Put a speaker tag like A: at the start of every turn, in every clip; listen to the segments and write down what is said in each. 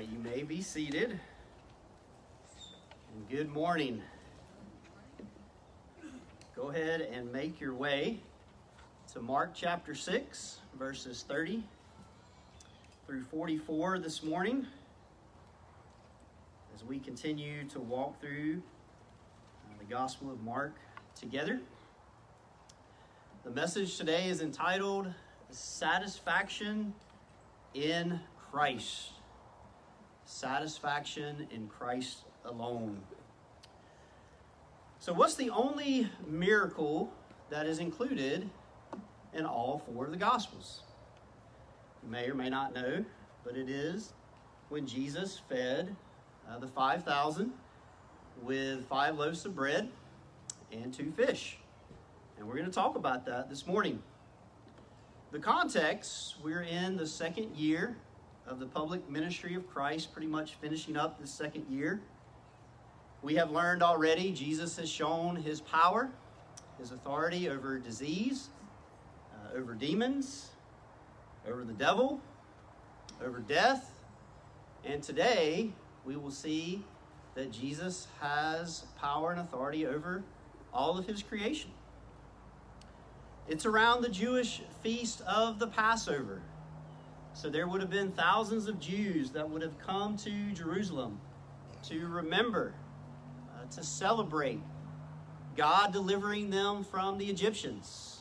A: right, you may be seated. And good morning. Go ahead and make your way to Mark chapter 6, verses 30 through 44 this morning as we continue to walk through uh, the Gospel of Mark together. The message today is entitled Satisfaction in Christ. Satisfaction in Christ alone. So, what's the only miracle that is included in all four of the Gospels? You may or may not know, but it is when Jesus fed uh, the 5,000 with five loaves of bread and two fish. And we're going to talk about that this morning. The context, we're in the second year of the public ministry of Christ, pretty much finishing up the second year. We have learned already Jesus has shown his power, his authority over disease, uh, over demons, over the devil, over death. And today we will see that Jesus has power and authority over all of his creation. It's around the Jewish feast of the Passover. So there would have been thousands of Jews that would have come to Jerusalem to remember, uh, to celebrate God delivering them from the Egyptians,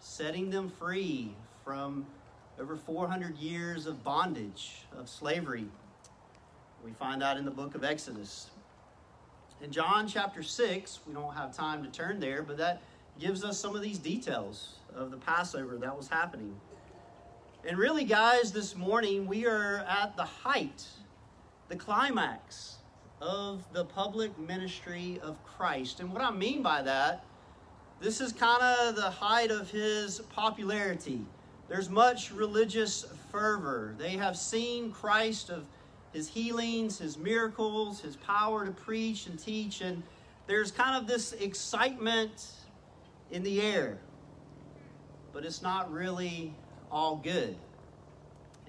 A: setting them free from over 400 years of bondage, of slavery. We find that in the book of Exodus. In John chapter 6, we don't have time to turn there, but that gives us some of these details of the Passover that was happening. And really, guys, this morning we are at the height, the climax of the public ministry of Christ. And what I mean by that, this is kind of the height of his popularity. There's much religious fervor. They have seen Christ of his healings, his miracles, his power to preach and teach, and there's kind of this excitement in the air, but it's not really all good.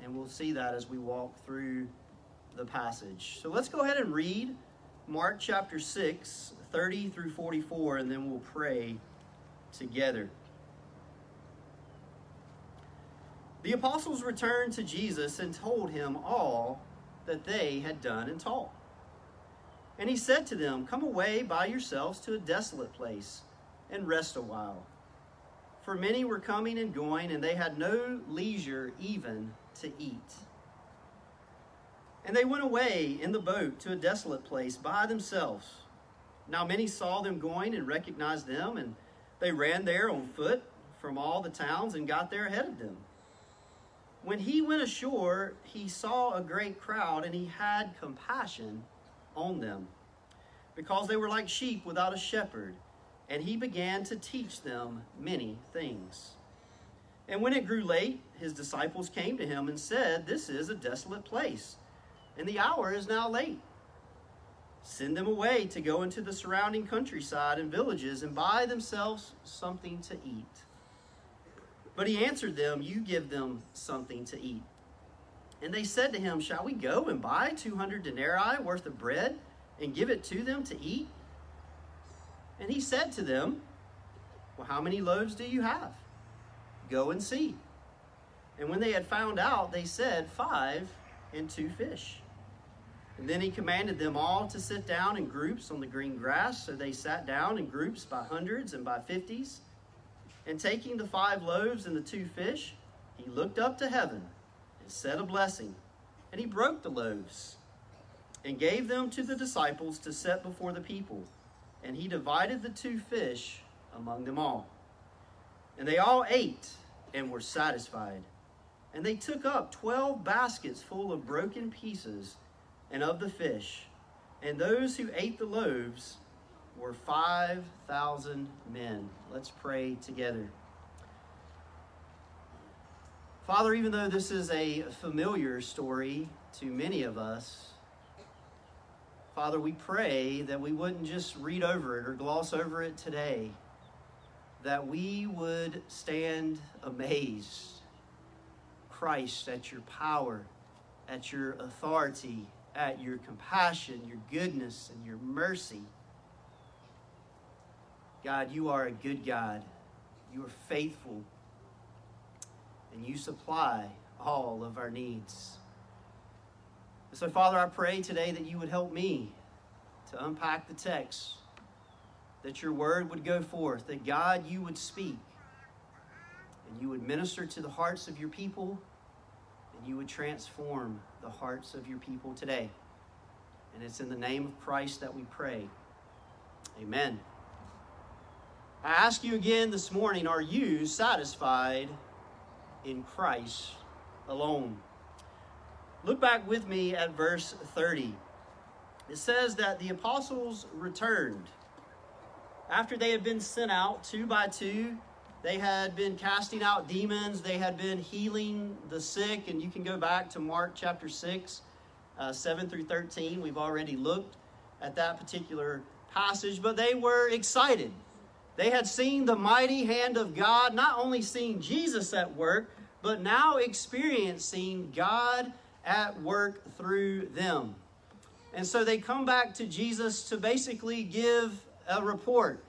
A: And we'll see that as we walk through the passage. So let's go ahead and read Mark chapter 6, 30 through 44, and then we'll pray together. The apostles returned to Jesus and told him all that they had done and taught. And he said to them, Come away by yourselves to a desolate place and rest a while. For many were coming and going, and they had no leisure even to eat. And they went away in the boat to a desolate place by themselves. Now many saw them going and recognized them, and they ran there on foot from all the towns and got there ahead of them. When he went ashore, he saw a great crowd, and he had compassion on them, because they were like sheep without a shepherd and he began to teach them many things. And when it grew late, his disciples came to him and said, This is a desolate place, and the hour is now late. Send them away to go into the surrounding countryside and villages and buy themselves something to eat. But he answered them, You give them something to eat. And they said to him, Shall we go and buy 200 denarii worth of bread and give it to them to eat? And he said to them, Well, how many loaves do you have? Go and see. And when they had found out, they said, Five and two fish. And then he commanded them all to sit down in groups on the green grass. So they sat down in groups by hundreds and by fifties. And taking the five loaves and the two fish, he looked up to heaven and said a blessing. And he broke the loaves and gave them to the disciples to set before the people and he divided the two fish among them all. And they all ate and were satisfied. And they took up twelve baskets full of broken pieces and of the fish. And those who ate the loaves were 5,000 men. Let's pray together. Father, even though this is a familiar story to many of us, Father, we pray that we wouldn't just read over it or gloss over it today, that we would stand amazed, Christ, at your power, at your authority, at your compassion, your goodness, and your mercy. God, you are a good God. You are faithful. And you supply all of our needs. So, Father, I pray today that you would help me to unpack the text, that your word would go forth, that God, you would speak, and you would minister to the hearts of your people, and you would transform the hearts of your people today. And it's in the name of Christ that we pray. Amen. I ask you again this morning are you satisfied in Christ alone? Look back with me at verse 30. It says that the apostles returned. After they had been sent out two by two, they had been casting out demons, they had been healing the sick, and you can go back to Mark chapter 6, uh, 7 through 13. We've already looked at that particular passage, but they were excited. They had seen the mighty hand of God, not only seeing Jesus at work, but now experiencing God at work through them. And so they come back to Jesus to basically give a report.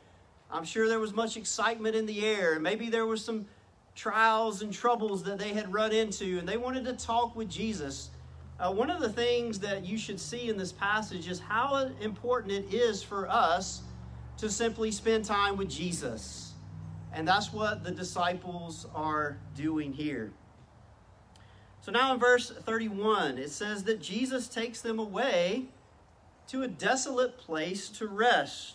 A: I'm sure there was much excitement in the air. Maybe there were some trials and troubles that they had run into, and they wanted to talk with Jesus. Uh, one of the things that you should see in this passage is how important it is for us to simply spend time with Jesus. And that's what the disciples are doing here. So now in verse 31, it says that Jesus takes them away to a desolate place to rest.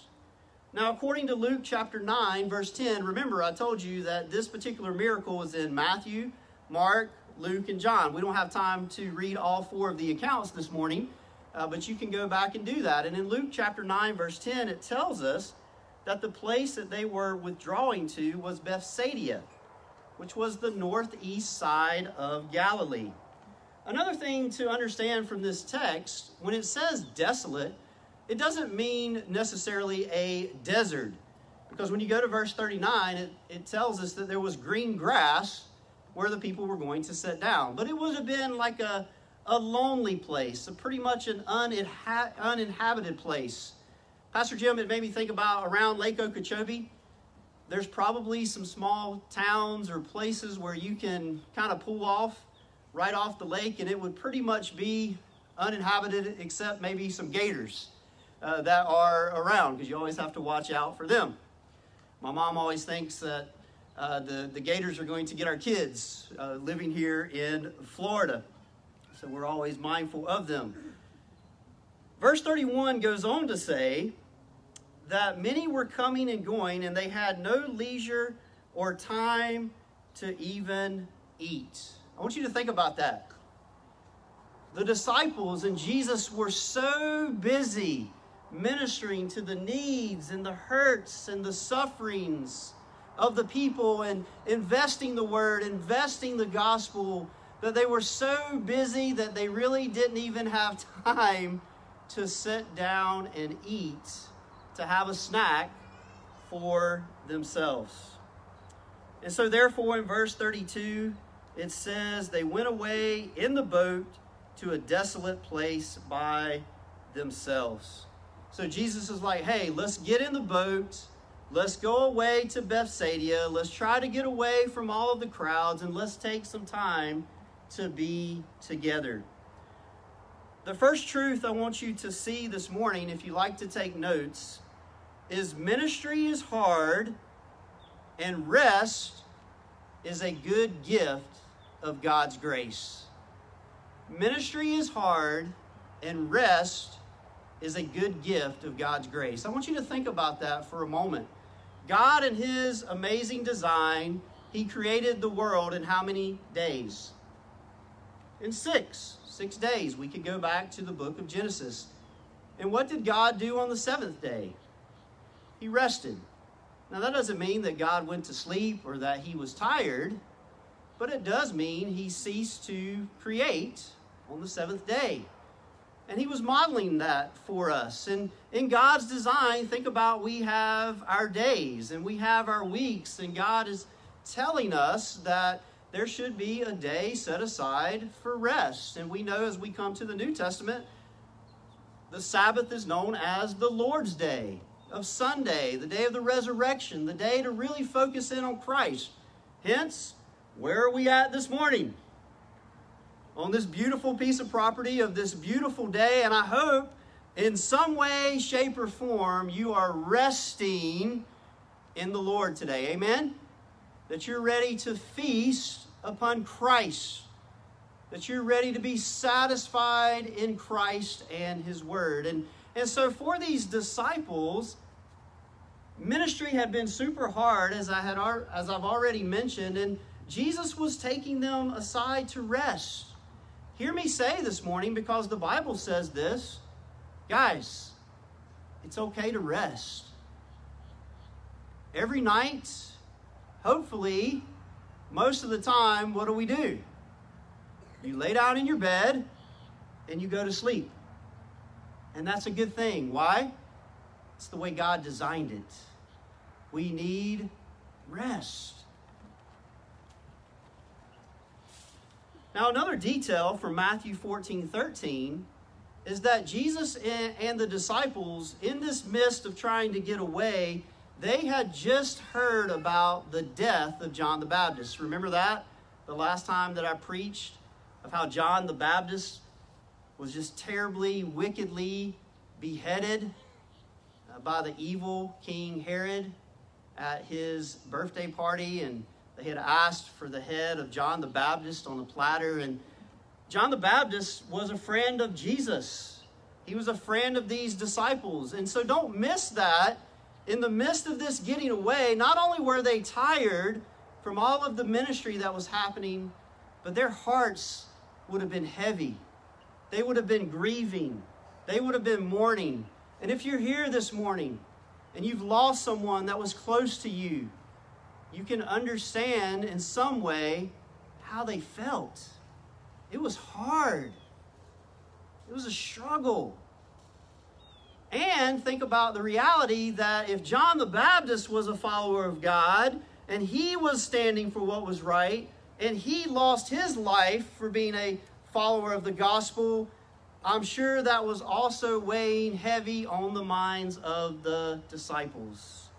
A: Now, according to Luke chapter 9, verse 10, remember I told you that this particular miracle was in Matthew, Mark, Luke, and John. We don't have time to read all four of the accounts this morning, uh, but you can go back and do that. And in Luke chapter 9, verse 10, it tells us that the place that they were withdrawing to was Bethsaida, which was the northeast side of Galilee. Another thing to understand from this text, when it says desolate, it doesn't mean necessarily a desert. Because when you go to verse 39, it, it tells us that there was green grass where the people were going to sit down. But it would have been like a, a lonely place, a pretty much an uninha- uninhabited place. Pastor Jim, it made me think about around Lake Okeechobee. There's probably some small towns or places where you can kind of pull off right off the lake, and it would pretty much be uninhabited except maybe some gators uh, that are around because you always have to watch out for them. My mom always thinks that uh, the, the gators are going to get our kids uh, living here in Florida. So we're always mindful of them. Verse 31 goes on to say that many were coming and going, and they had no leisure or time to even eat. I want you to think about that. The disciples and Jesus were so busy ministering to the needs and the hurts and the sufferings of the people and investing the word, investing the gospel, that they were so busy that they really didn't even have time to sit down and eat, to have a snack for themselves. And so, therefore, in verse 32, it says, They went away in the boat to a desolate place by themselves. So Jesus is like, hey, let's get in the boat. Let's go away to Bethsaida. Let's try to get away from all of the crowds and let's take some time to be together. The first truth I want you to see this morning, if you like to take notes, is ministry is hard and rest is a good gift of God's grace. Ministry is hard and rest is a good gift of God's grace. I want you to think about that for a moment. God, in His amazing design, He created the world in how many days? In six. Six days. We could go back to the book of Genesis. And what did God do on the seventh day? He rested. Now, that doesn't mean that God went to sleep or that He was tired, but it does mean He ceased to create on the seventh day. And he was modeling that for us. And in God's design, think about we have our days and we have our weeks, and God is telling us that there should be a day set aside for rest. And we know as we come to the New Testament, the Sabbath is known as the Lord's Day of Sunday, the day of the resurrection, the day to really focus in on Christ. Hence, where are we at this morning? On this beautiful piece of property of this beautiful day, and I hope in some way, shape, or form you are resting in the Lord today. Amen? That you're ready to feast upon Christ that you're ready to be satisfied in Christ and His Word. And, and so for these disciples, ministry had been super hard, as, I had, as I've already mentioned, and Jesus was taking them aside to rest. Hear me say this morning, because the Bible says this guys, it's okay to rest. Every night, hopefully, most of the time, what do we do? You lay down in your bed and you go to sleep. And that's a good thing. Why? It's the way God designed it. We need rest. Now, another detail from Matthew 14 13 is that Jesus and the disciples, in this mist of trying to get away, they had just heard about the death of John the Baptist. Remember that? The last time that I preached? of how John the Baptist was just terribly, wickedly beheaded Uh, by the evil King Herod at his birthday party. And they had asked for the head of John the Baptist on a platter. And John the Baptist was a friend of Jesus, he was a friend of these disciples. And so don't miss that. In the midst of this getting away, not only were they tired from all of the ministry that was happening, but their hearts would have been heavy. They would have been grieving. They would have been mourning. And if you're here this morning and you've lost someone that was close to you, you can understand in some way how they felt. It was hard, it was a struggle. And think about the reality that if John the Baptist was a follower of God and he was standing for what was right, and he lost his life for being a follower of the gospel, I'm sure that was also weighing heavy on the minds of the disciples.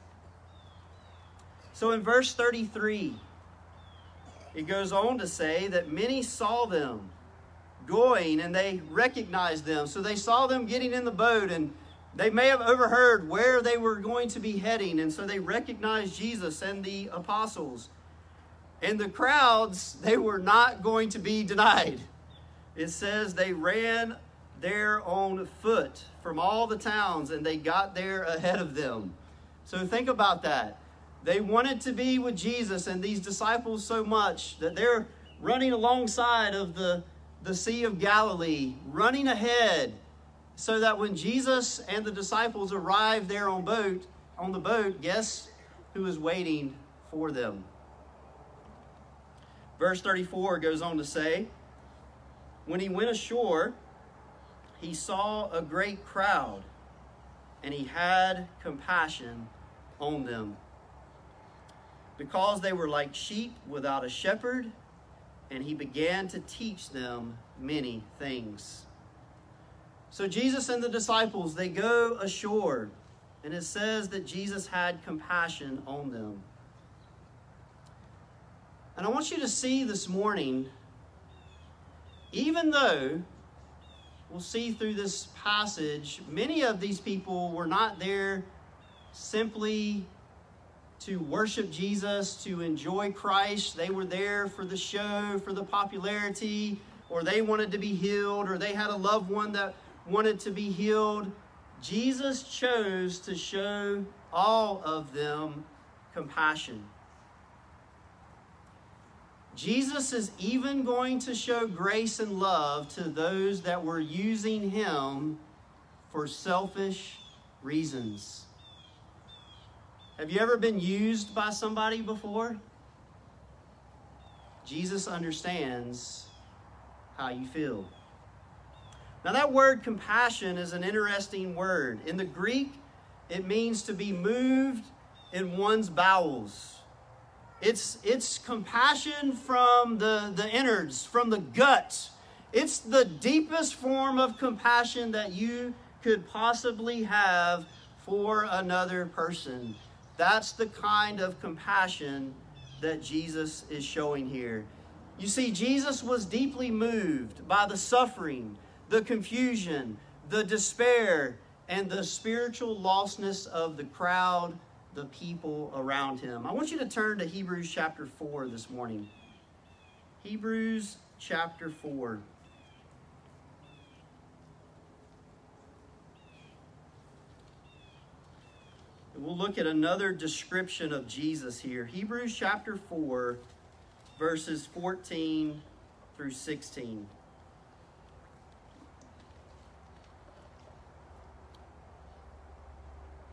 A: So in verse 33, it goes on to say that many saw them going and they recognized them. So they saw them getting in the boat and they may have overheard where they were going to be heading. And so they recognized Jesus and the apostles. And the crowds, they were not going to be denied. It says they ran there on foot from all the towns and they got there ahead of them. So think about that. They wanted to be with Jesus and these disciples so much that they're running alongside of the, the Sea of Galilee, running ahead, so that when Jesus and the disciples arrived there on boat, on the boat, guess who is waiting for them? Verse 34 goes on to say, When he went ashore, he saw a great crowd, and he had compassion on them, because they were like sheep without a shepherd, and he began to teach them many things. So Jesus and the disciples, they go ashore, and it says that Jesus had compassion on them. And I want you to see this morning, even though we'll see through this passage, many of these people were not there simply to worship Jesus, to enjoy Christ. They were there for the show, for the popularity, or they wanted to be healed, or they had a loved one that wanted to be healed. Jesus chose to show all of them compassion. Jesus is even going to show grace and love to those that were using him for selfish reasons. Have you ever been used by somebody before? Jesus understands how you feel. Now, that word compassion is an interesting word. In the Greek, it means to be moved in one's bowels It's, it's compassion from the, the innards, from the gut. It's the deepest form of compassion that you could possibly have for another person. That's the kind of compassion that Jesus is showing here. You see, Jesus was deeply moved by the suffering, the confusion, the despair, and the spiritual lostness of the crowd, the people around him. I want you to turn to Hebrews chapter 4 this morning. Hebrews chapter 4. We'll look at another description of Jesus here. Hebrews chapter 4, verses 14 through 16.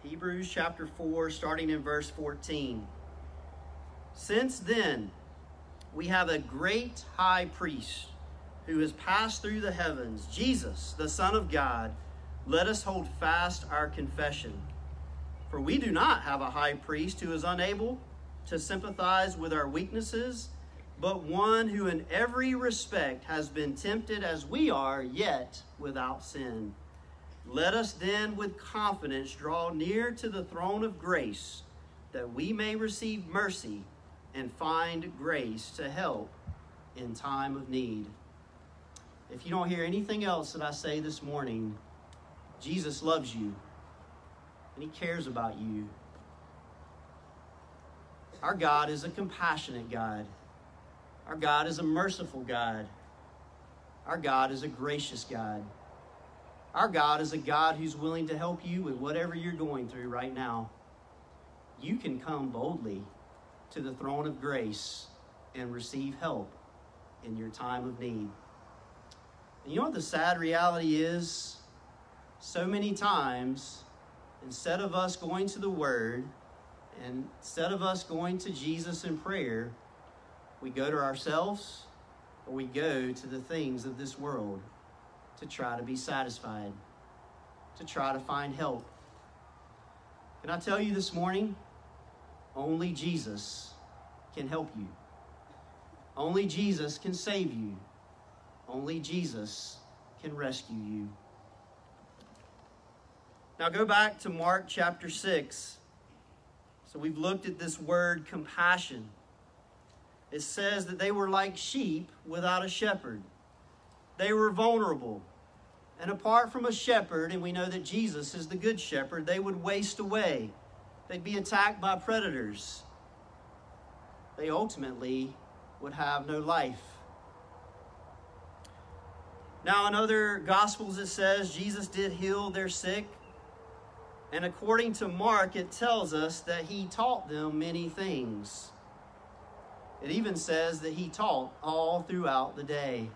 A: Hebrews chapter 4, starting in verse 14. Since then, we have a great high priest who has passed through the heavens, Jesus, the Son of God. Let us hold fast our confession. For we do not have a high priest who is unable to sympathize with our weaknesses, but one who in every respect has been tempted as we are, yet without sin. Let us then with confidence draw near to the throne of grace, that we may receive mercy and find grace to help in time of need. If you don't hear anything else that I say this morning, Jesus loves you and He cares about you. Our God is a compassionate God. Our God is a merciful God. Our God is a gracious God. Our God is a God who's willing to help you with whatever you're going through right now. You can come boldly to the throne of grace and receive help in your time of need. And you know what the sad reality is? So many times, instead of us going to the Word, and instead of us going to Jesus in prayer, we go to ourselves or we go to the things of this world to try to be satisfied, to try to find help. Can I tell you this morning? Only Jesus can help you. Only Jesus can save you. Only Jesus can rescue you. Now go back to Mark chapter 6. So we've looked at this word compassion. It says that they were like sheep without a shepherd. They were vulnerable. And apart from a shepherd, and we know that Jesus is the good shepherd, they would waste away. They'd be attacked by predators. They ultimately would have no life. Now, in other Gospels, it says Jesus did heal their sick. And according to Mark, it tells us that he taught them many things. It even says that he taught all throughout the day.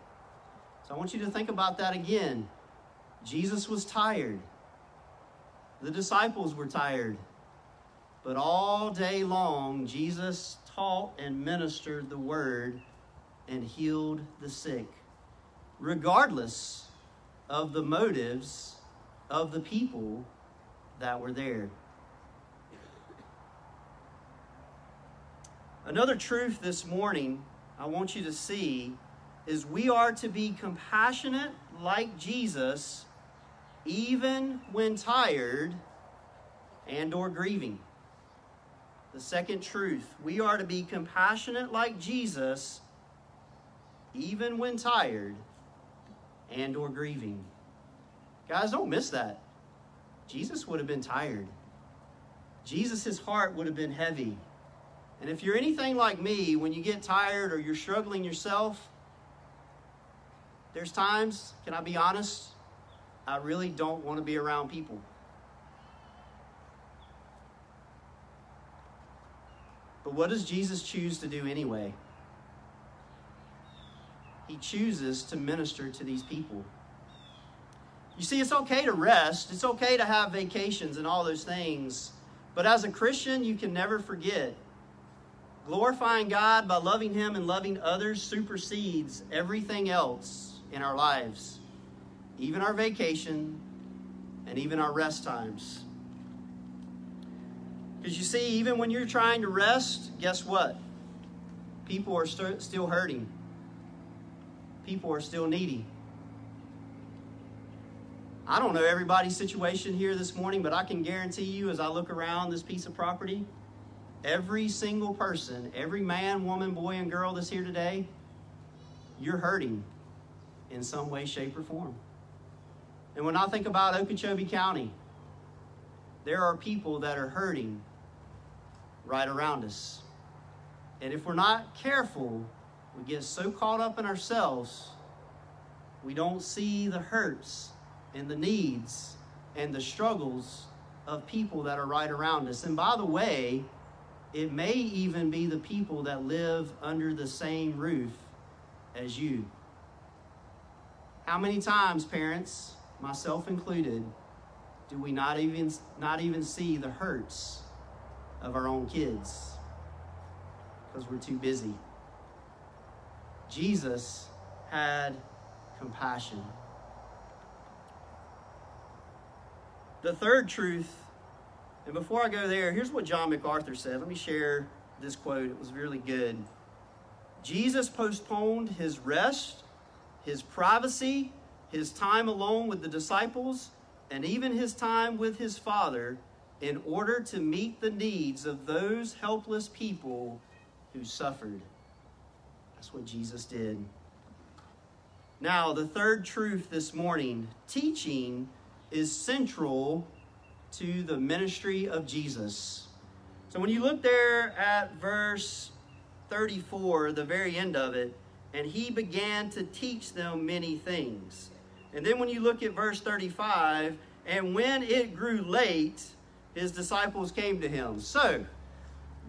A: So I want you to think about that again. Jesus was tired, the disciples were tired. But all day long, Jesus taught and ministered the word and healed the sick, regardless of the motives of the people that were there. Another truth this morning I want you to see is we are to be compassionate like Jesus even when tired and or grieving. The second truth, we are to be compassionate like Jesus even when tired and or grieving. Guys, don't miss that. Jesus would have been tired. Jesus' heart would have been heavy. And if you're anything like me, when you get tired or you're struggling yourself, there's times, can I be honest? I really don't want to be around people. But what does Jesus choose to do anyway? He chooses to minister to these people. You see, it's okay to rest, it's okay to have vacations and all those things. But as a Christian, you can never forget glorifying God by loving Him and loving others supersedes everything else in our lives, even our vacation and even our rest times. Because you see, even when you're trying to rest, guess what? People are st- still hurting. People are still needy. I don't know everybody's situation here this morning, but I can guarantee you as I look around this piece of property, every single person, every man, woman, boy, and girl that's here today, you're hurting in some way, shape, or form. And when I think about Okeechobee County, there are people that are hurting right around us. And if we're not careful, we get so caught up in ourselves, we don't see the hurts and the needs and the struggles of people that are right around us. And by the way, it may even be the people that live under the same roof as you. How many times, parents, myself included, do we not even not even see the hurts of our own kids because we're too busy? Jesus had compassion. The third truth, and before I go there, here's what John MacArthur said. Let me share this quote. It was really good. Jesus postponed his rest, his privacy, his time alone with the disciples, and even his time with his Father in order to meet the needs of those helpless people who suffered. That's what Jesus did. Now, the third truth this morning teaching is central to the ministry of Jesus. So when you look there at verse 34, the very end of it, and he began to teach them many things. And then when you look at verse 35, and when it grew late, his disciples came to him. So,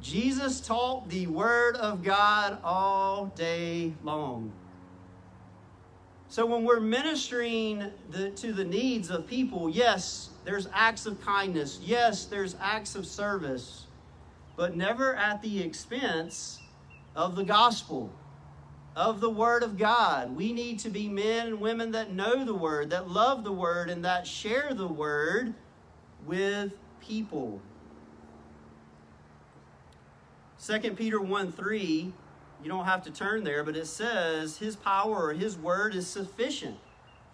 A: Jesus taught the Word of God all day long. So when we're ministering the, to the needs of people, yes, there's acts of kindness. Yes, there's acts of service, but never at the expense of the gospel, of the Word of God. We need to be men and women that know the Word, that love the Word, and that share the Word with people. 2 Peter 1 3 you don't have to turn there, but it says his power or his word is sufficient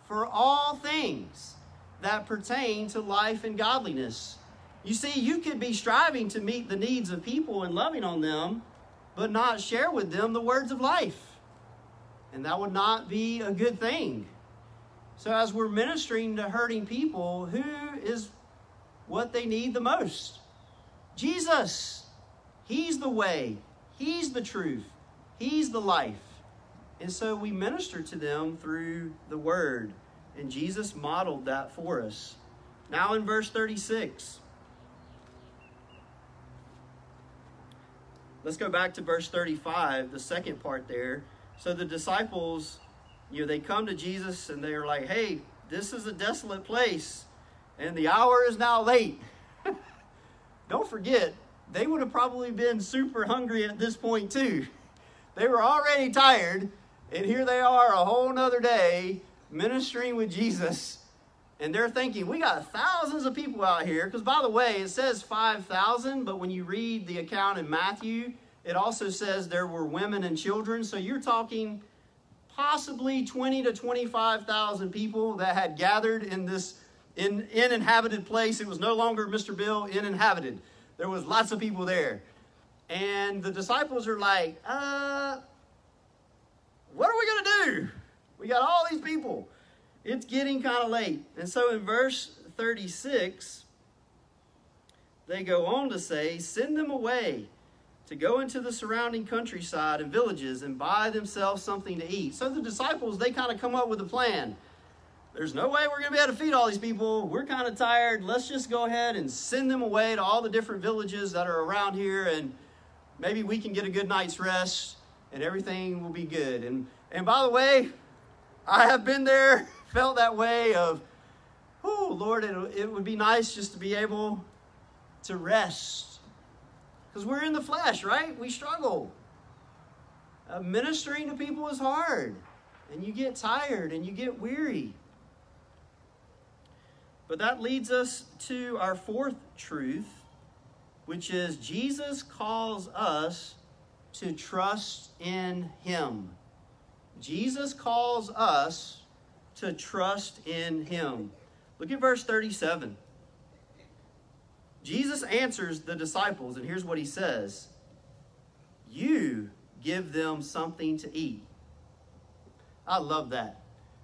A: for all things that pertain to life and godliness. You see, you could be striving to meet the needs of people and loving on them, but not share with them the words of life. And that would not be a good thing. So, as we're ministering to hurting people, who is what they need the most? Jesus. He's the way, He's the truth, He's the life. And so we minister to them through the word. And Jesus modeled that for us. Now in verse 36. Let's go back to verse 35, the second part there. So the disciples, you know, they come to Jesus and they're like, hey, this is a desolate place, and the hour is now late. Don't forget, they would have probably been super hungry at this point, too. They were already tired, and here they are a whole nother day ministering with Jesus. And they're thinking, we got thousands of people out here. Because, by the way, it says 5,000, but when you read the account in Matthew, it also says there were women and children. So you're talking possibly 20 to 25,000 people that had gathered in this in, in inhabited place. It was no longer Mr. Bill in inhabited. There was lots of people there. And the disciples are like, uh, what are we going to do? We got all these people. It's getting kind of late. And so in verse 36, they go on to say, Send them away to go into the surrounding countryside and villages and buy themselves something to eat. So the disciples, they kind of come up with a plan. There's no way we're going to be able to feed all these people. We're kind of tired. Let's just go ahead and send them away to all the different villages that are around here and maybe we can get a good night's rest and everything will be good. And and by the way, I have been there, felt that way of, oh Lord, it, it would be nice just to be able to rest. Because we're in the flesh, right? We struggle. Uh, ministering to people is hard, and you get tired and you get weary. But that leads us to our fourth truth which is Jesus calls us to trust in Him. Jesus calls us to trust in Him. Look at verse 37. Jesus answers the disciples, and here's what he says You give them something to eat. I love that.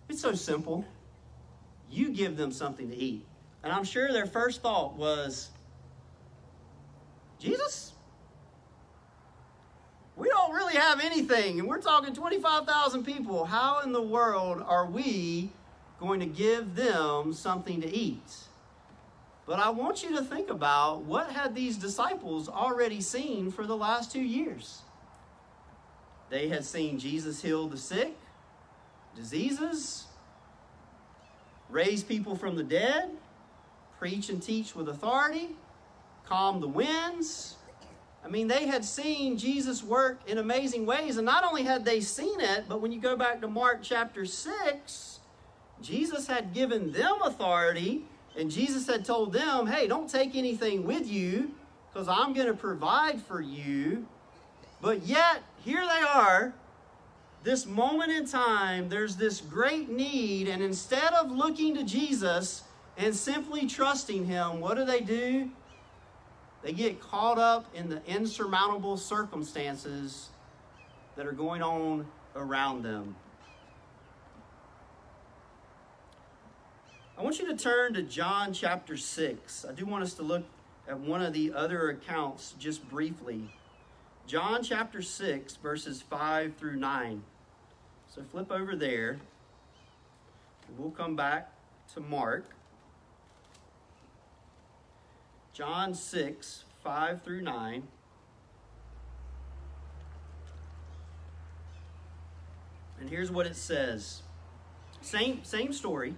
A: It's so simple. You give them something to eat. And I'm sure their first thought was, Jesus? We don't really have anything, and we're talking 25,000 people. How in the world are we going to give them something to eat? But I want you to think about what had these disciples already seen for the last two years. They had seen Jesus heal the sick, diseases, raise people from the dead, preach and teach with authority, calm the winds. I mean, they had seen Jesus work in amazing ways. And not only had they seen it, but when you go back to Mark chapter 6, Jesus had given them authority. And Jesus had told them, hey, don't take anything with you because I'm going to provide for you. But yet, here they are this moment in time, there's this great need, and instead of looking to Jesus and simply trusting Him, what do they do? They get caught up in the insurmountable circumstances that are going on around them. I want you to turn to John chapter 6. I do want us to look at one of the other accounts just briefly. John chapter 6, verses 5 through 9. So flip over there. We'll come back to Mark. John 6, 5 through 9. And here's what it says. Same, same story.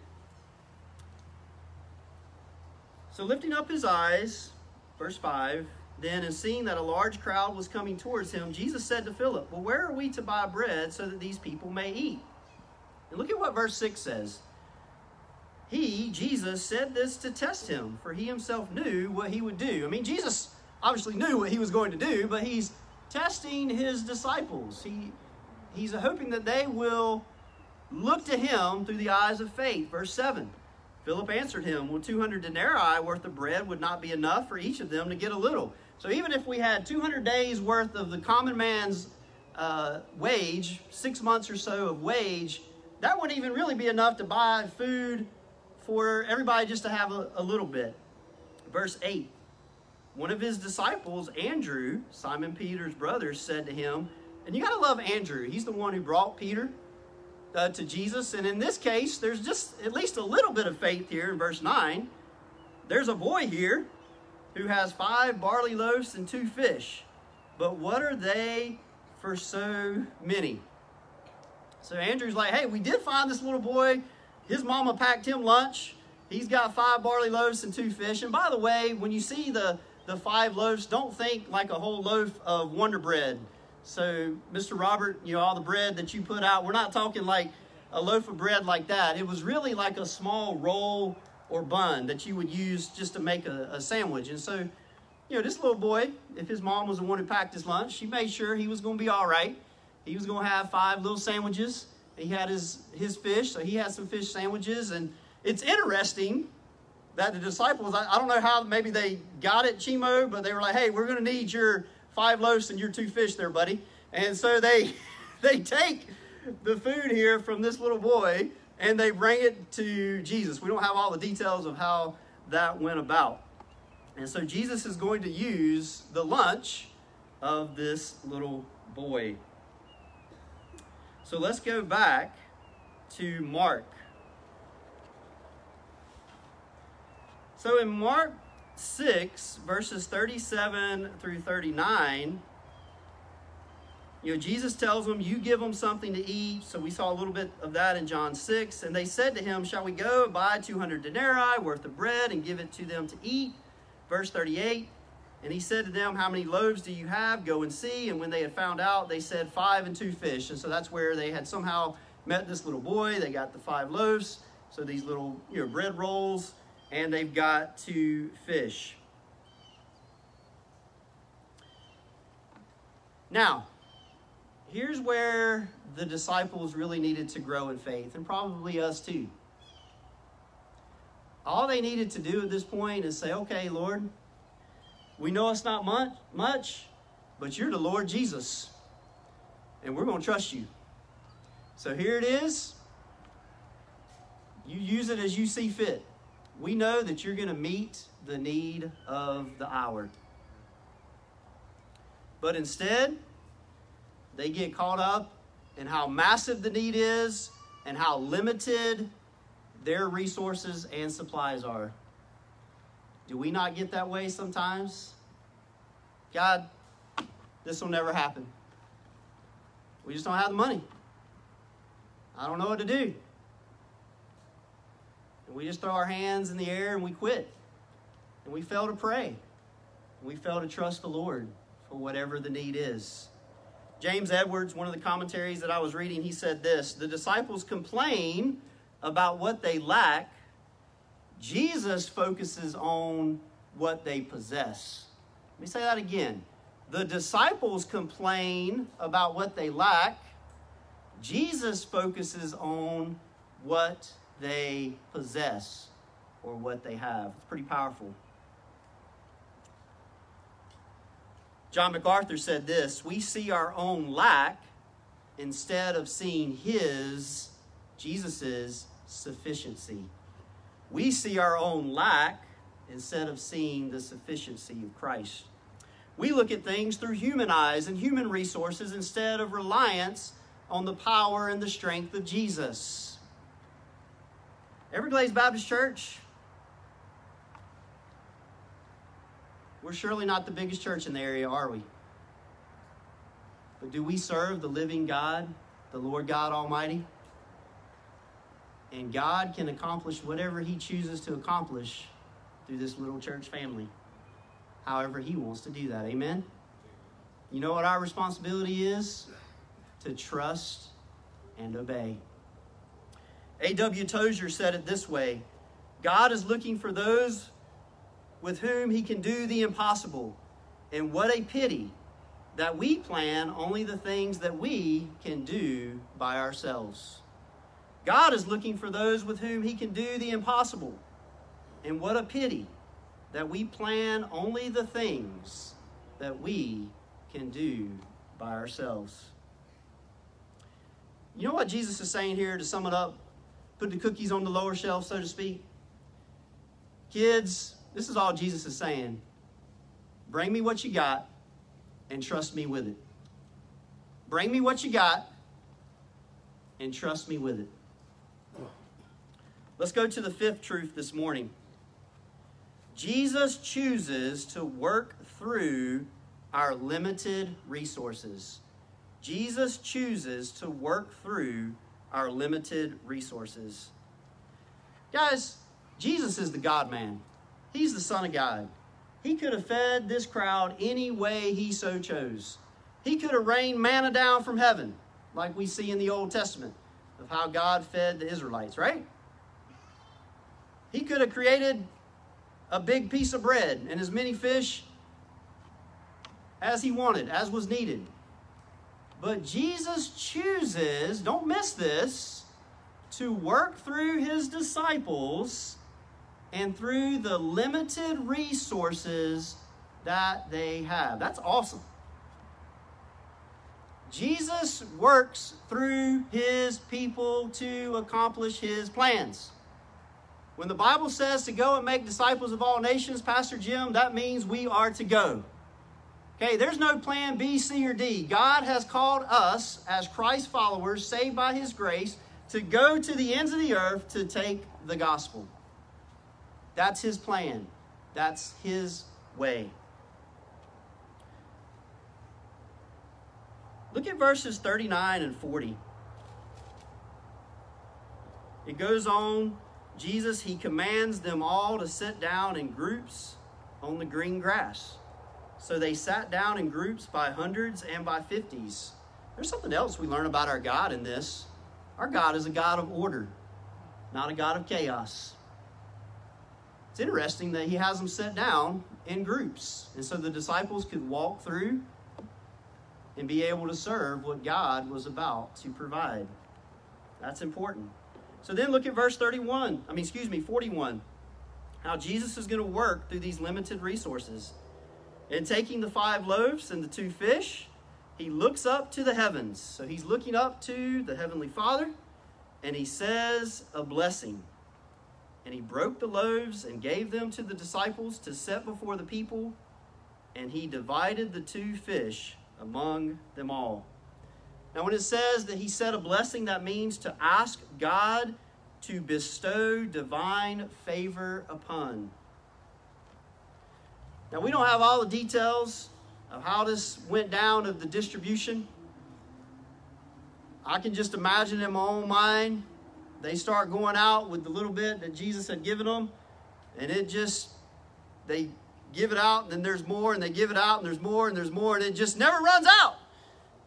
A: So lifting up his eyes, verse 5, then, and seeing that a large crowd was coming towards him, Jesus said to Philip, Well, where are we to buy bread so that these people may eat? And look at what verse 6 says. He, Jesus, said this to test him, for he himself knew what he would do. I mean, Jesus obviously knew what he was going to do, but he's testing his disciples. He, he's hoping that they will look to him through the eyes of faith. Verse 7. Philip answered him, Well, 200 denarii worth of bread would not be enough for each of them to get a little. So even if we had 200 days worth of the common man's uh, wage, six months or so of wage, that wouldn't even really be enough to buy food for everybody just to have a, a little bit. Verse 8 One of his disciples, Andrew, Simon Peter's brother, said to him, and you got to love Andrew. He's the one who brought Peter uh, to Jesus. And in this case, there's just at least a little bit of faith here in verse 9. There's a boy here who has five barley loaves and two fish. But what are they for so many? So Andrew's like, hey, we did find this little boy. His mama packed him lunch. He's got five barley loaves and two fish. And by the way, when you see the, the five loaves, don't think like a whole loaf of Wonder Bread. So, Mr. Robert, you know, all the bread that you put out, we're not talking like a loaf of bread like that. It was really like a small roll or bun that you would use just to make a, a sandwich. And so, you know, this little boy, if his mom was the one who packed his lunch, she made sure he was going to be all right. He was going to have five little sandwiches. He had his, his fish, so he had some fish sandwiches. And it's interesting that the disciples, I, I don't know how maybe they got it, Chimo, but they were like, hey, we're going to need your five loaves and your two fish there, buddy. And so they, they take the food here from this little boy and they bring it to Jesus. We don't have all the details of how that went about. And so Jesus is going to use the lunch of this little boy. So let's go back to Mark. So in Mark 6, verses 37 through 39, you know, Jesus tells them, You give them something to eat. So we saw a little bit of that in John 6. And they said to him, Shall we go buy 200 denarii worth of bread and give it to them to eat? Verse 38. And he said to them, How many loaves do you have? Go and see. And when they had found out, they said, Five and two fish. And so that's where they had somehow met this little boy. They got the five loaves. So these little you know, bread rolls. And they've got two fish. Now, here's where the disciples really needed to grow in faith, and probably us too. All they needed to do at this point is say, okay, Lord, we know it's not much, much but you're the Lord Jesus, and we're going to trust you. So here it is. You use it as you see fit. We know that you're going to meet the need of the hour. But instead, they get caught up in how massive the need is and how limited their resources and supplies are. Do we not get that way sometimes? God, this will never happen. We just don't have the money. I don't know what to do. And we just throw our hands in the air and we quit. And we fail to pray. And we fail to trust the Lord for whatever the need is. James Edwards, one of the commentaries that I was reading, he said this The disciples complain about what they lack, Jesus focuses on what they possess. Let me say that again. The disciples complain about what they lack, Jesus focuses on what they possess or what they have. It's pretty powerful. John MacArthur said this We see our own lack instead of seeing His, Jesus's, sufficiency. We see our own lack instead of seeing the sufficiency of Christ. We look at things through human eyes and human resources instead of reliance on the power and the strength of Jesus. Everglades Baptist Church, we're surely not the biggest church in the area, are we? But do we serve the living God, the Lord God Almighty? And God can accomplish whatever He chooses to accomplish through this little church family, however He wants to do that. Amen? You know what our responsibility is? To trust and obey. A.W. Tozer said it this way God is looking for those with whom he can do the impossible. And what a pity that we plan only the things that we can do by ourselves. God is looking for those with whom he can do the impossible. And what a pity that we plan only the things that we can do by ourselves. You know what Jesus is saying here to sum it up? Put the cookies on the lower shelf, so to speak. Kids, this is all Jesus is saying. Bring me what you got and trust me with it. Bring me what you got and trust me with it. Let's go to the fifth truth this morning. Jesus chooses to work through our limited resources. Jesus chooses to work through our limited resources. Guys, Jesus is the God man. He's the Son of God. He could have fed this crowd any way he so chose. He could have rained manna down from heaven, like we see in the Old Testament of how God fed the Israelites, right? He could have created a big piece of bread and as many fish as he wanted, as was needed. But Jesus chooses, don't miss this, to work through his disciples and through the limited resources that they have. That's awesome. Jesus works through his people to accomplish his plans. When the Bible says to go and make disciples of all nations, Pastor Jim, that means we are to go. Okay, there's no plan B, C, or D. God has called us as Christ followers, saved by his grace, to go to the ends of the earth to take the gospel. That's his plan. That's his way. Look at verses 39 and 40. It goes on, Jesus, he commands them all to sit down in groups on the green grass. So they sat down in groups by hundreds and by fifties. There's something else we learn about our God in this. Our God is a God of order, not a God of chaos. It's interesting that he has them set down in groups. And so the disciples could walk through and be able to serve what God was about to provide. That's important. So then look at verse 31. I mean, excuse me, 41. How Jesus is going to work through these limited resources. And taking the five loaves and the two fish, he looks up to the heavens. So he's looking up to the Heavenly Father and he says a blessing. And he broke the loaves and gave them to the disciples to set before the people. And he divided the two fish among them all. Now, when it says that he said a blessing, that means to ask God to bestow divine favor upon. Now, we don't have all the details of how this went down of the distribution. I can just imagine in my own mind, they start going out with the little bit that Jesus had given them, and it just, they give it out, and then there's more, and they give it out, and there's more, and there's more, and it just never runs out.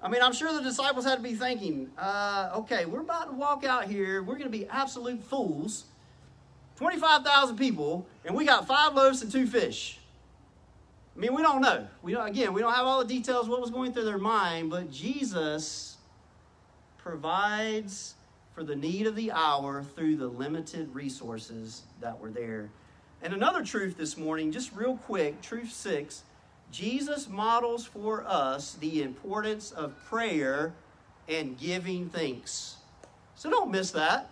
A: I mean, I'm sure the disciples had to be thinking, uh, okay, we're about to walk out here. We're going to be absolute fools. 25,000 people, and we got five loaves and two fish. I mean, we don't know. We don't, again, we don't have all the details what was going through their mind, but Jesus provides for the need of the hour through the limited resources that were there. And another truth this morning, just real quick, truth six Jesus models for us the importance of prayer and giving thanks. So don't miss that.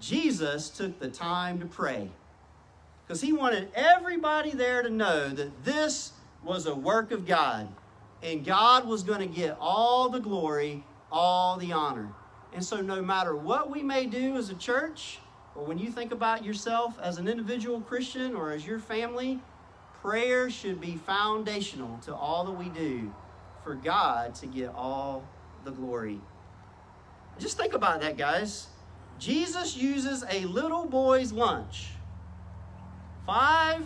A: Jesus took the time to pray because he wanted everybody there to know that this was a work of God and God was going to get all the glory, all the honor. And so, no matter what we may do as a church, or when you think about yourself as an individual Christian or as your family, prayer should be foundational to all that we do for God to get all the glory. Just think about that, guys. Jesus uses a little boy's lunch five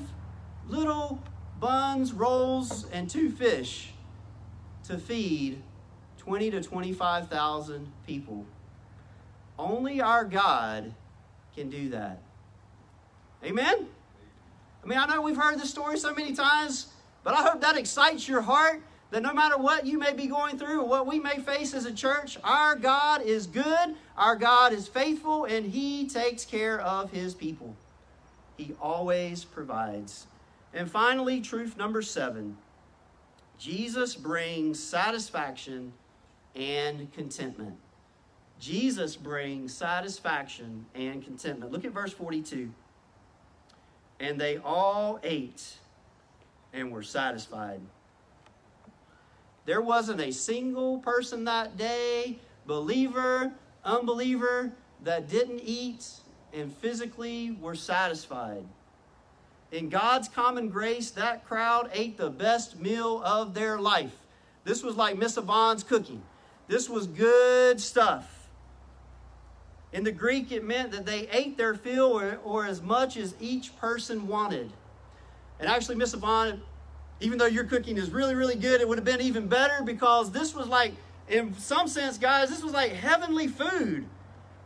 A: little buns, rolls, and two fish to feed 20 to 25,000 people. Only our God can do that. Amen? I mean, I know we've heard this story so many times, but I hope that excites your heart that no matter what you may be going through or what we may face as a church, our God is good, our God is faithful, and He takes care of His people. He always provides. And finally, truth number seven Jesus brings satisfaction and contentment. Jesus brings satisfaction and contentment. Look at verse 42. And they all ate and were satisfied. There wasn't a single person that day, believer, unbeliever, that didn't eat and physically were satisfied. In God's common grace, that crowd ate the best meal of their life. This was like Miss Yvonne's cooking. This was good stuff. In the Greek, it meant that they ate their fill or, or as much as each person wanted. And actually, Miss Yvonne, even though your cooking is really, really good, it would have been even better because this was like, in some sense, guys, this was like heavenly food.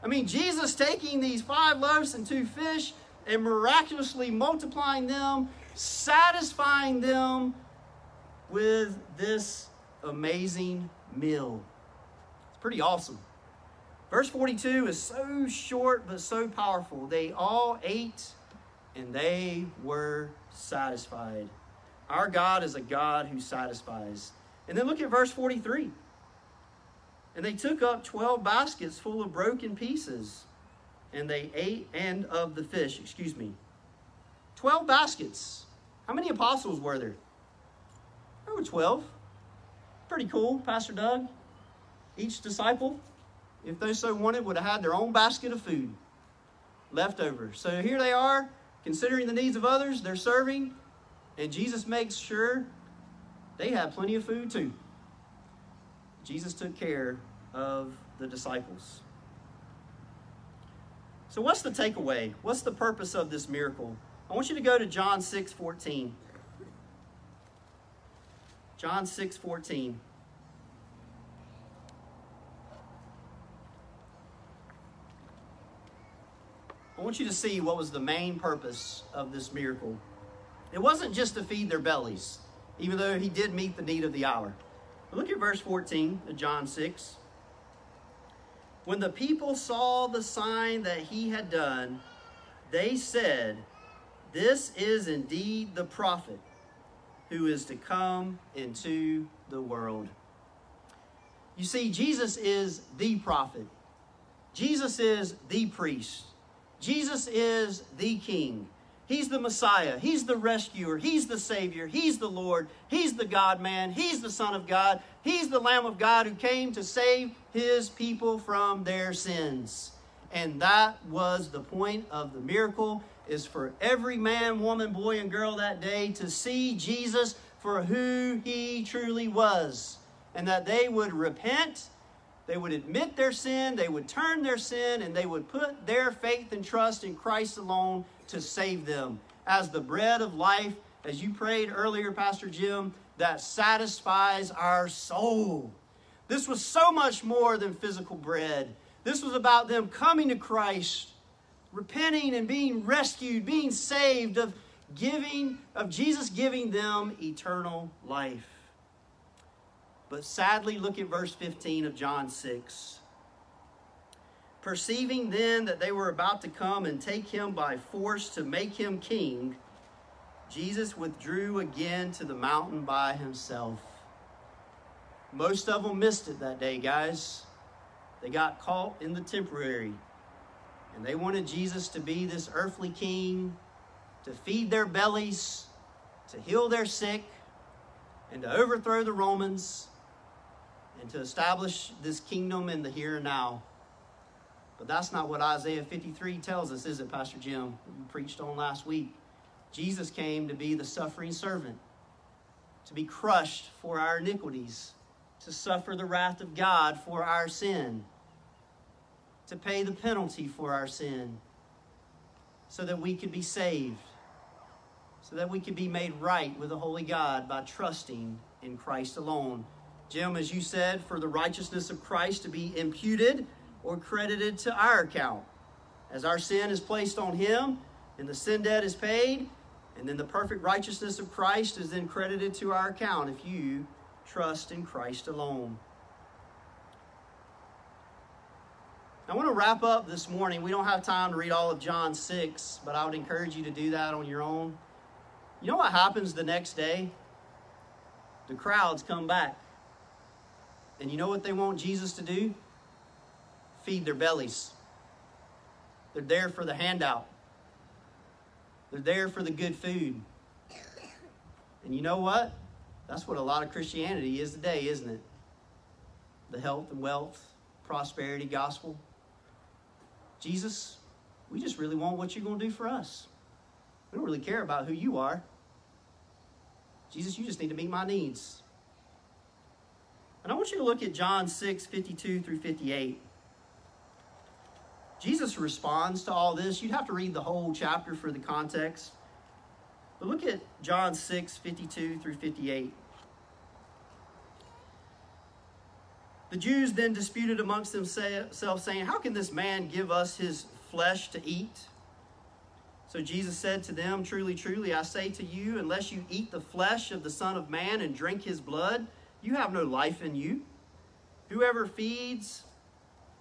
A: I mean, Jesus taking these five loaves and two fish and miraculously multiplying them, satisfying them with this amazing meal. It's pretty awesome. Verse 42 is so short but so powerful. They all ate and they were satisfied. Our God is a God who satisfies. And then look at verse 43. And they took up 12 baskets full of broken pieces, and they ate, and of the fish, excuse me. 12 baskets. How many apostles were there? There were 12. Pretty cool, Pastor Doug. Each disciple if they so wanted, would have had their own basket of food left over. So here they are, considering the needs of others, they're serving, and Jesus makes sure they have plenty of food too. Jesus took care of the disciples. So, what's the takeaway? What's the purpose of this miracle? I want you to go to John 6 14. John 6 14. I want you to see what was the main purpose of this miracle. It wasn't just to feed their bellies, even though he did meet the need of the hour. Look at verse 14 of John 6. When the people saw the sign that he had done, they said, This is indeed the prophet who is to come into the world. You see, Jesus is the prophet, Jesus is the priest, Jesus is the king. He's the Messiah. He's the rescuer. He's the Savior. He's the Lord. He's the God man. He's the Son of God. He's the Lamb of God who came to save his people from their sins. And that was the point of the miracle is for every man, woman, boy, and girl that day to see Jesus for who he truly was. And that they would repent, they would admit their sin, they would turn their sin, and they would put their faith and trust in Christ alone to save them. As the bread of life, as you prayed earlier, Pastor Jim, that satisfies our soul. This was so much more than physical bread. This was about them coming to Christ, repenting and being rescued, being saved, of giving, of Jesus giving them eternal life. But sadly, look at verse 15 of John 6. Perceiving then that they were about to come and take him by force to make him king, Jesus withdrew again to the mountain by himself. Most of them missed it that day, guys. They got caught in the temporary. And they wanted Jesus to be this earthly king, to feed their bellies, to heal their sick, and to overthrow the Romans, and to establish this kingdom in the here and now. But that's not what Isaiah 53 tells us, is it, Pastor Jim? You preached on last week. Jesus came to be the suffering servant, to be crushed for our iniquities, to suffer the wrath of God for our sin, to pay the penalty for our sin, so that we could be saved, so that we could be made right with the Holy God by trusting in Christ alone. Jim, as you said, for the righteousness of Christ to be imputed or credited to our account. As our sin is placed on him and the sin debt is paid, and then the perfect righteousness of Christ is then credited to our account if you trust in Christ alone. I want to wrap up this morning. We don't have time to read all of John 6, but I would encourage you to do that on your own. You know what happens the next day? The crowds come back. And you know what they want Jesus to do? Feed their bellies. They're there for the handout. They're there for the good food. And you know what? That's what a lot of Christianity is today, isn't it? The health and wealth, prosperity gospel. Jesus, we just really want what you're going to do for us. We don't really care about who you are. Jesus, you just need to meet my needs. And I want you to look at John 6, 52 through 58. Jesus responds to all this. You'd have to read the whole chapter for the context. But look at John 6, 52 through 58. The Jews then disputed amongst themselves, saying, How can this man give us his flesh to eat? So Jesus said to them, Truly, truly, I say to you, unless you eat the flesh of the Son of Man and drink his blood, you have no life in you. Whoever feeds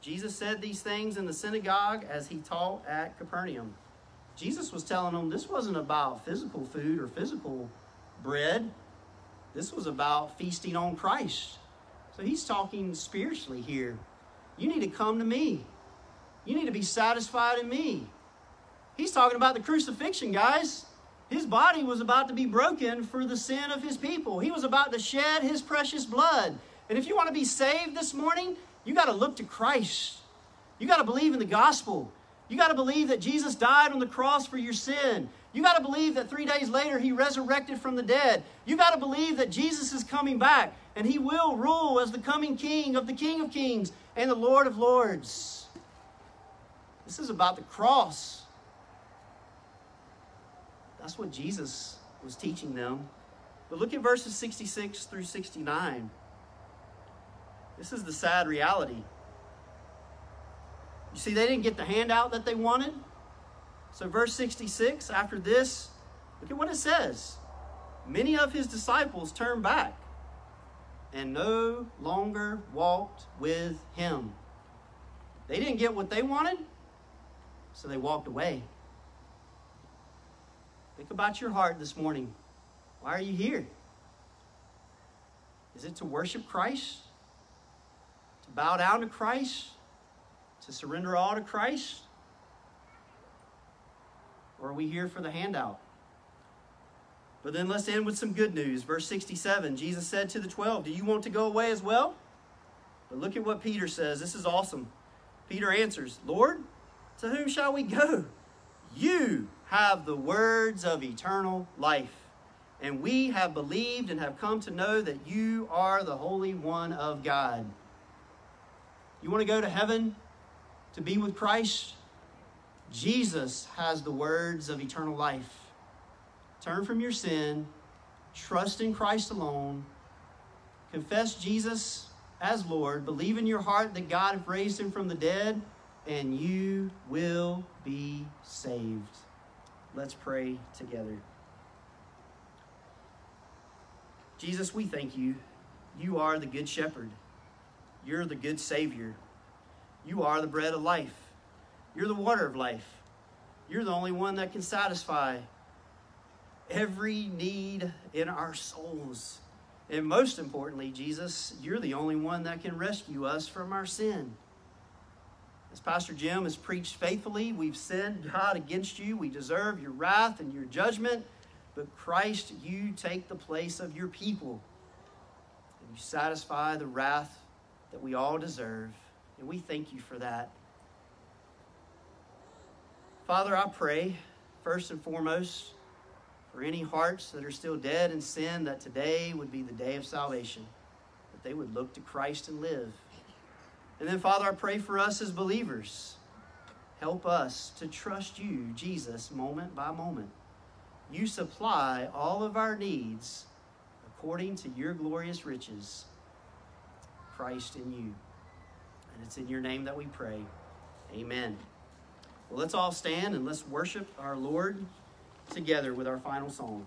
A: Jesus said these things in the synagogue as he taught at Capernaum. Jesus was telling them this wasn't about physical food or physical bread. This was about feasting on Christ. So he's talking spiritually here. You need to come to me. You need to be satisfied in me. He's talking about the crucifixion, guys. His body was about to be broken for the sin of his people. He was about to shed his precious blood. And if you want to be saved this morning, you got to look to Christ. You got to believe in the gospel. You got to believe that Jesus died on the cross for your sin. You got to believe that three days later he resurrected from the dead. You got to believe that Jesus is coming back and he will rule as the coming king of the King of Kings and the Lord of Lords. This is about the cross. That's what Jesus was teaching them. But look at verses 66 through 69. This is the sad reality. You see, they didn't get the handout that they wanted. So, verse 66, after this, look at what it says. Many of his disciples turned back and no longer walked with him. They didn't get what they wanted, so they walked away. Think about your heart this morning. Why are you here? Is it to worship Christ? Bow down to Christ? To surrender all to Christ? Or are we here for the handout? But then let's end with some good news. Verse 67 Jesus said to the 12, Do you want to go away as well? But look at what Peter says. This is awesome. Peter answers, Lord, to whom shall we go? You have the words of eternal life. And we have believed and have come to know that you are the Holy One of God. You want to go to heaven to be with Christ? Jesus has the words of eternal life. Turn from your sin, trust in Christ alone, confess Jesus as Lord, believe in your heart that God has raised him from the dead, and you will be saved. Let's pray together. Jesus, we thank you. You are the good shepherd. You're the good Savior. You are the bread of life. You're the water of life. You're the only one that can satisfy every need in our souls. And most importantly, Jesus, you're the only one that can rescue us from our sin. As Pastor Jim has preached faithfully, we've sinned, God, against you. We deserve your wrath and your judgment. But Christ, you take the place of your people. And you satisfy the wrath that we all deserve. And we thank you for that. Father, I pray, first and foremost, for any hearts that are still dead in sin, that today would be the day of salvation, that they would look to Christ and live. And then, Father, I pray for us as believers. Help us to trust you, Jesus, moment by moment. You supply all of our needs according to your glorious riches, Christ in you. And it's in your name that we pray. Amen. Well, let's all stand and let's worship our Lord together with our final song.